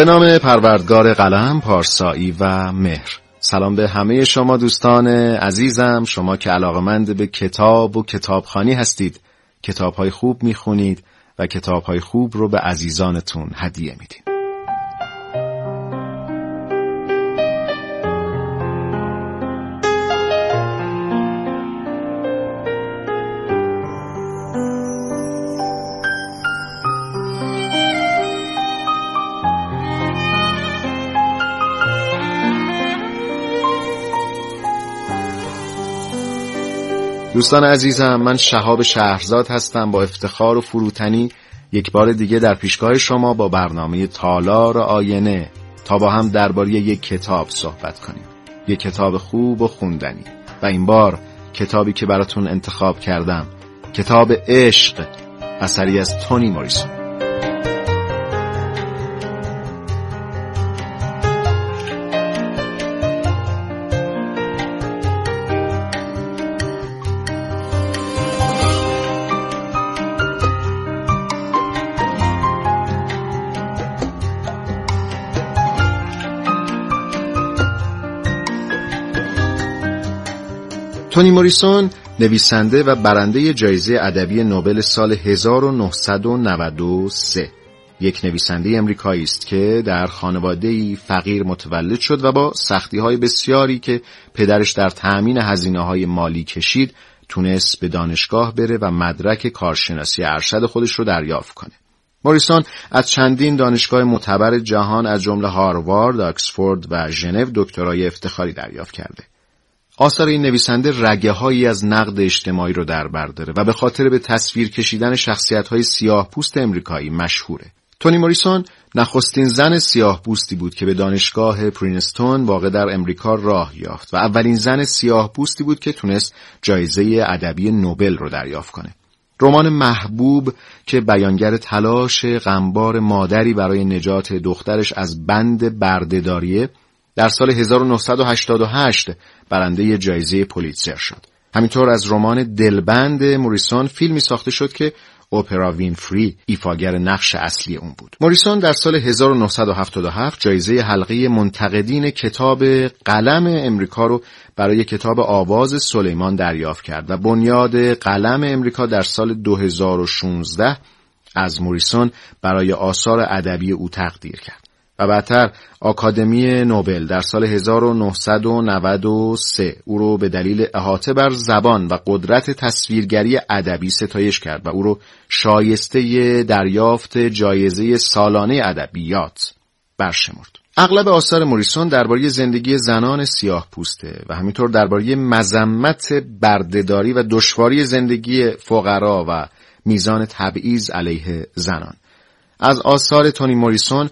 به نام پروردگار قلم، پارسایی و مهر. سلام به همه شما دوستان عزیزم شما که علاقمند به کتاب و کتابخانی هستید. کتابهای خوب می‌خونید و کتابهای خوب رو به عزیزانتون هدیه می‌دید دوستان عزیزم من شهاب شهرزاد هستم با افتخار و فروتنی یک بار دیگه در پیشگاه شما با برنامه تالار آینه تا با هم درباره یک کتاب صحبت کنیم. یک کتاب خوب و خوندنی. و این بار کتابی که براتون انتخاب کردم کتاب عشق اثری از تونی موریسون. تونی موریسون نویسنده و برنده جایزه ادبی نوبل سال 1993 یک نویسنده امریکایی است که در خانواده فقیر متولد شد و با سختی های بسیاری که پدرش در تأمین هزینه های مالی کشید تونست به دانشگاه بره و مدرک کارشناسی ارشد خودش رو دریافت کنه. موریسون از چندین دانشگاه معتبر جهان از جمله هاروارد، آکسفورد و ژنو دکترای افتخاری دریافت کرده. آثار این نویسنده رگه هایی از نقد اجتماعی رو در بر داره و به خاطر به تصویر کشیدن شخصیت های سیاه پوست امریکایی مشهوره. تونی موریسون نخستین زن سیاه پوستی بود که به دانشگاه پرینستون واقع در امریکا راه یافت و اولین زن سیاه پوستی بود که تونست جایزه ادبی نوبل رو دریافت کنه. رمان محبوب که بیانگر تلاش غمبار مادری برای نجات دخترش از بند بردهداریه در سال 1988 برنده جایزه پولیتسر شد. همینطور از رمان دلبند موریسون فیلمی ساخته شد که اوپرا وینفری ایفاگر نقش اصلی اون بود. موریسون در سال 1977 جایزه حلقه منتقدین کتاب قلم امریکا رو برای کتاب آواز سلیمان دریافت کرد و بنیاد قلم امریکا در سال 2016 از موریسون برای آثار ادبی او تقدیر کرد. و بعدتر آکادمی نوبل در سال 1993 او رو به دلیل احاطه بر زبان و قدرت تصویرگری ادبی ستایش کرد و او رو شایسته دریافت جایزه سالانه ادبیات برشمرد. اغلب آثار موریسون درباره زندگی زنان سیاه پوسته و همینطور درباره مذمت بردهداری و دشواری زندگی فقرا و میزان تبعیض علیه زنان. از آثار تونی موریسون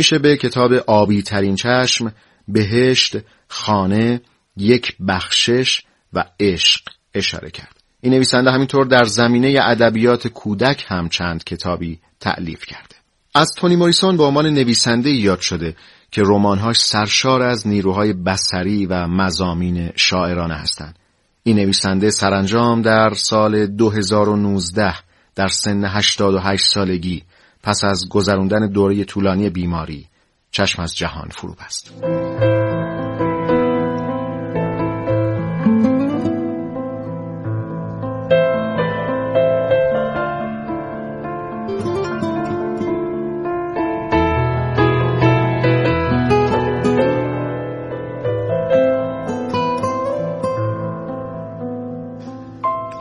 میشه به کتاب آبی ترین چشم، بهشت، خانه، یک بخشش و عشق اشاره کرد. این نویسنده همینطور در زمینه ادبیات کودک هم چند کتابی تعلیف کرده. از تونی موریسون به عنوان نویسنده یاد شده که رمانهاش سرشار از نیروهای بسری و مزامین شاعرانه هستند. این نویسنده سرانجام در سال 2019 در سن 88 سالگی پس از گذراندن دوره طولانی بیماری چشم از جهان فرو بست.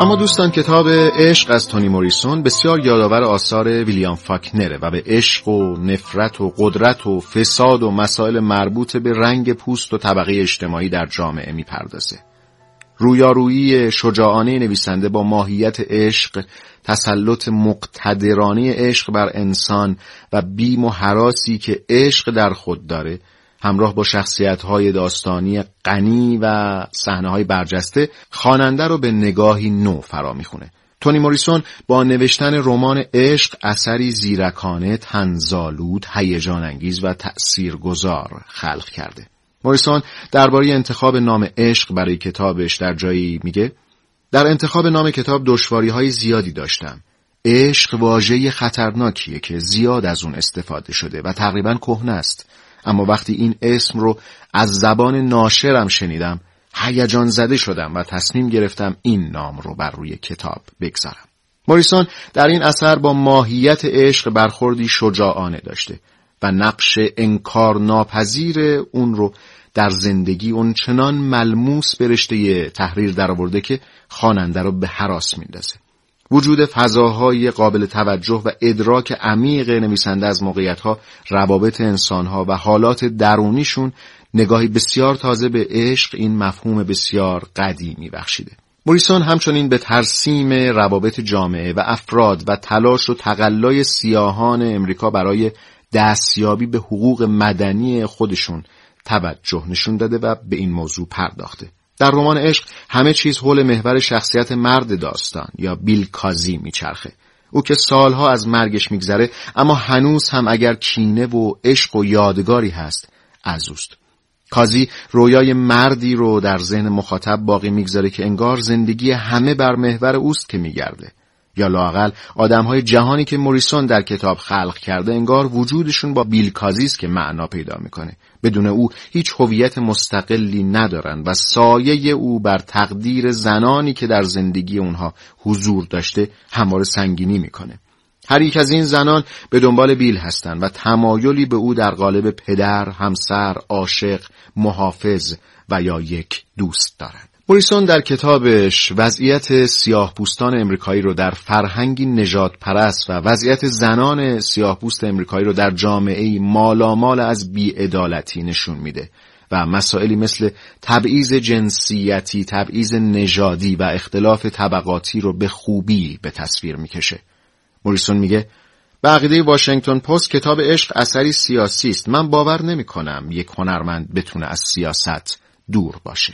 اما دوستان کتاب عشق از تونی موریسون بسیار یادآور آثار ویلیام فاکنره و به عشق و نفرت و قدرت و فساد و مسائل مربوط به رنگ پوست و طبقه اجتماعی در جامعه می‌پردازه. رویارویی شجاعانه نویسنده با ماهیت عشق تسلط مقتدرانه عشق بر انسان و بیم و حراسی که عشق در خود داره همراه با شخصیت های داستانی غنی و صحنه های برجسته خواننده رو به نگاهی نو فرا می‌خونه. تونی موریسون با نوشتن رمان عشق اثری زیرکانه تنزالود هیجان انگیز و تأثیرگذار خلق کرده. موریسون درباره انتخاب نام عشق برای کتابش در جایی میگه در انتخاب نام کتاب دشواری های زیادی داشتم. عشق واژه خطرناکیه که زیاد از اون استفاده شده و تقریبا کهنه است. اما وقتی این اسم رو از زبان ناشرم شنیدم هیجان زده شدم و تصمیم گرفتم این نام رو بر روی کتاب بگذارم. موریسون در این اثر با ماهیت عشق برخوردی شجاعانه داشته و نقش انکار ناپذیر اون رو در زندگی اون چنان ملموس به رشته تحریر درآورده که خواننده رو به حراس میندازه. وجود فضاهای قابل توجه و ادراک عمیق نویسنده از موقعیتها روابط انسانها و حالات درونیشون نگاهی بسیار تازه به عشق این مفهوم بسیار قدیمی بخشیده. موریسون همچنین به ترسیم روابط جامعه و افراد و تلاش و تقلای سیاهان امریکا برای دستیابی به حقوق مدنی خودشون توجه نشون داده و به این موضوع پرداخته. در رمان عشق همه چیز حول محور شخصیت مرد داستان یا بیل کازی میچرخه. او که سالها از مرگش میگذره اما هنوز هم اگر کینه و عشق و یادگاری هست از اوست. کازی رویای مردی رو در ذهن مخاطب باقی می‌گذاره که انگار زندگی همه بر محور اوست که میگرده. یا لاقل های جهانی که موریسون در کتاب خلق کرده انگار وجودشون با بیل کازی است که معنا پیدا می‌کنه. بدون او هیچ هویت مستقلی ندارن و سایه او بر تقدیر زنانی که در زندگی اونها حضور داشته همواره سنگینی می‌کنه هر یک از این زنان به دنبال بیل هستند و تمایلی به او در قالب پدر، همسر، عاشق، محافظ و یا یک دوست دارند. موریسون در کتابش وضعیت سیاه پوستان امریکایی رو در فرهنگی نجات پرست و وضعیت زنان سیاه پوست امریکایی رو در جامعه مالامال از بیعدالتی نشون میده و مسائلی مثل تبعیض جنسیتی، تبعیض نژادی و اختلاف طبقاتی رو به خوبی به تصویر می‌کشه. موریسون میگه به عقیده واشنگتن پست کتاب عشق اثری سیاسی است. من باور نمی کنم یک هنرمند بتونه از سیاست دور باشه.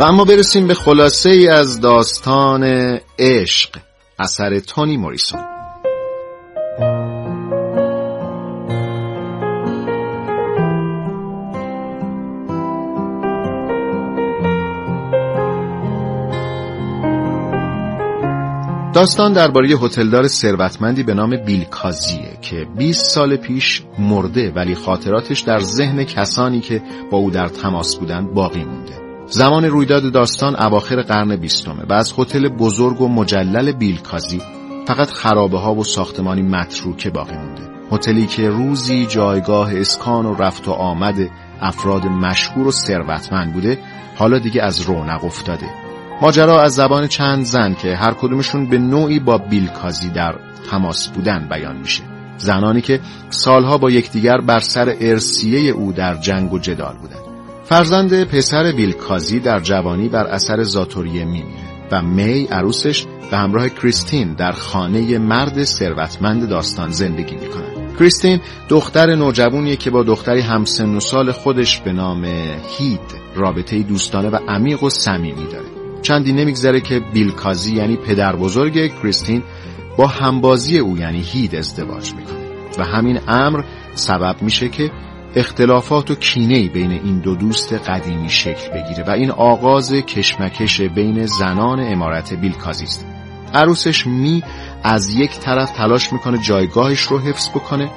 و اما برسیم به خلاصه ای از داستان عشق اثر تونی موریسون. داستان درباره هتلدار ثروتمندی به نام بیلکازیه که 20 سال پیش مرده ولی خاطراتش در ذهن کسانی که با او در تماس بودند باقی مونده. زمان رویداد داستان اواخر قرن بیستمه و از هتل بزرگ و مجلل بیلکازی فقط خرابه ها و ساختمانی متروکه باقی مونده. هتلی که روزی جایگاه اسکان و رفت و آمد افراد مشهور و ثروتمند بوده حالا دیگه از رونق افتاده. ماجرا از زبان چند زن که هر کدومشون به نوعی با بیلکازی در تماس بودن بیان میشه. زنانی که سالها با یکدیگر بر سر ارسیه او در جنگ و جدال بودند فرزند پسر بیلکازی در جوانی بر اثر زاتوریه میمیره و می عروسش به همراه کریستین در خانه مرد ثروتمند داستان زندگی می‌کنه کریستین دختر نوجوانیه که با دختری همسن و سال خودش به نام هید رابطه دوستانه و عمیق و صمیمی داره. چندی نمیگذره که بیلکازی یعنی پدر بزرگ کریستین با همبازی او یعنی هید ازدواج می‌کنه. و همین امر سبب میشه که اختلافات و کینه بین این دو دوست قدیمی شکل بگیره و این آغاز کشمکش بین زنان امارت بیلکازی است. عروسش می از یک طرف تلاش می‌کنه جایگاهش رو حفظ بکنه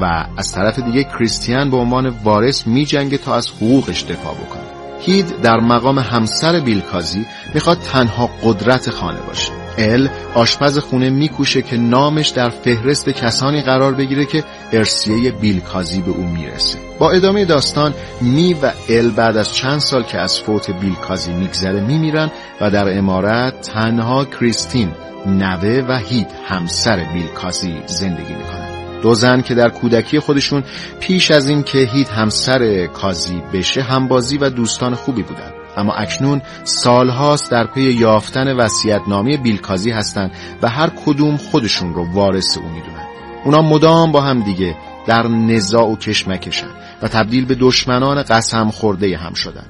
و از طرف دیگه کریستیان به عنوان وارث می جنگه تا از حقوقش دفاع بکنه. هید در مقام همسر بیلکازی می‌خواد تنها قدرت خانه باشه. ال آشپز خونه میکوشه که نامش در فهرست کسانی قرار بگیره که ارسیه بیلکازی به او می‌رسه. با ادامه داستان می و ال بعد از چند سال که از فوت بیلکازی میگذره میمیرن و در امارت تنها کریستین نوه و هید همسر بیلکازی زندگی می‌کنن. دو زن که در کودکی خودشون پیش از این که هید همسر کازی بشه همبازی و دوستان خوبی بودن. اما اکنون سالهاست در پی یافتن وصیت‌نامه بیلکازی هستند و هر کدوم خودشون رو وارث او می‌دونن. اونا مدام با هم دیگه در نزاع و کشمکشن و تبدیل به دشمنان قسم خورده هم شدن.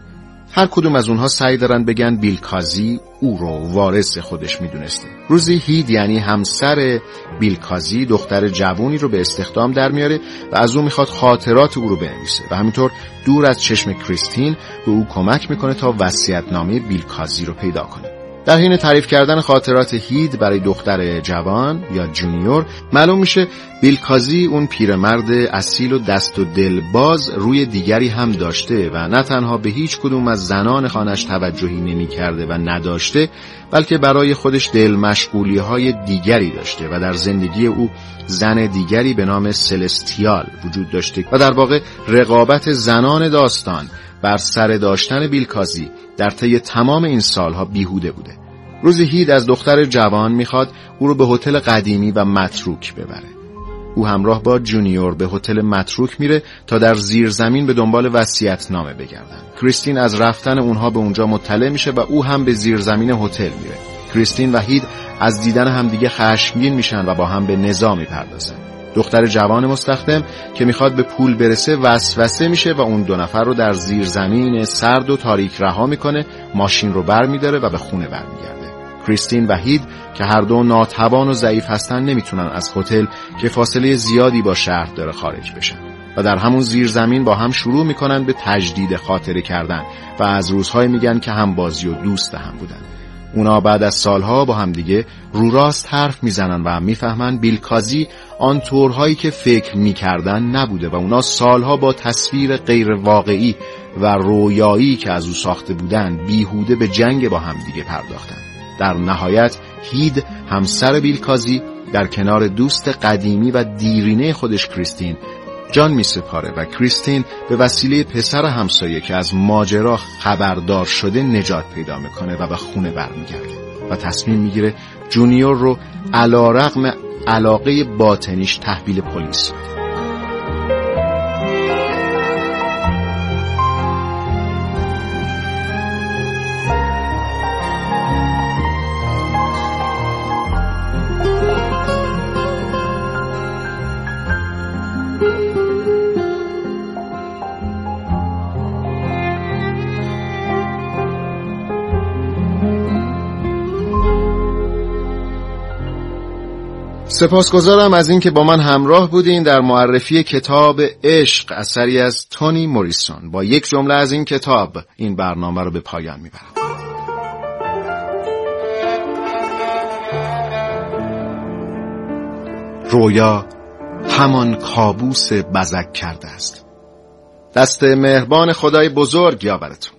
هر کدوم از اونها سعی دارن بگن بیلکازی او رو وارث خودش می‌دونسته. روزی هید یعنی همسر بیلکازی دختر جوونی رو به استخدام در میاره و از او می‌خواد خاطرات او رو بنویسه و همینطور دور از چشم کریستین به او کمک می‌کنه تا نامه بیلکازی رو پیدا کنه. در حین تعریف کردن خاطرات هید برای دختر جوان یا جونیور معلوم میشه بیلکازی اون پیرمرد اصیل و دست و دل باز روی دیگری هم داشته و نه تنها به هیچ کدوم از زنان خانش توجهی نمی کرده و نداشته بلکه برای خودش دل مشغولی های دیگری داشته و در زندگی او زن دیگری به نام سلستیال وجود داشته و در واقع رقابت زنان داستان بر سر داشتن بیلکازی در طی تمام این سالها بیهوده بوده. روزی هید از دختر جوان می‌خواد او رو به هتل قدیمی و متروک ببره. او همراه با جونیور به هتل متروک میره تا در زیر زمین به دنبال وصیت نامه بگردن. کریستین از رفتن اونها به اونجا مطلع میشه و او هم به زیر زمین هتل میره. کریستین و هید از دیدن همدیگه خشمگین میشن و با هم به نظام می‌پردازن دختر جوان مستخدم که می‌خواد به پول برسه وسوسه میشه و اون دو نفر رو در زیر زمین سرد و تاریک رها می‌کنه ماشین رو بر میداره و به خونه برمیگرده. کریستین و هید که هر دو ناتوان و ضعیف هستن نمی‌تونن از هتل که فاصله زیادی با شهر داره خارج بشن. و در همون زیر زمین با هم شروع می‌کنن به تجدید خاطره کردن و از روزهای میگن که هم بازی و دوست هم بودن. اونا بعد از سالها با همدیگه رو راست حرف می‌زنن و می‌فهمن بیلکازی آن طورهایی که فکر می‌کردن نبوده و اونا سالها با تصویر غیر واقعی و رویایی که از او ساخته بودن بیهوده به جنگ با همدیگه پرداختن. در نهایت هید همسر بیلکازی در کنار دوست قدیمی و دیرینه خودش کریستین جان می سپاره و کریستین به وسیله پسر همسایه که از ماجرا خبردار شده نجات پیدا می‌کنه و به خونه برمیگرده و تصمیم می‌گیره جونیور رو علا رقم علاقه باطنیش تحویل پلیس سپاسگزارم از اینکه با من همراه بودین در معرفی کتاب عشق اثری از تونی موریسون. با یک جمله از این کتاب این برنامه رو به پایان می‌برم. رویا همان کابوس بزک کرده است. دست مهربان خدای بزرگ یاورتون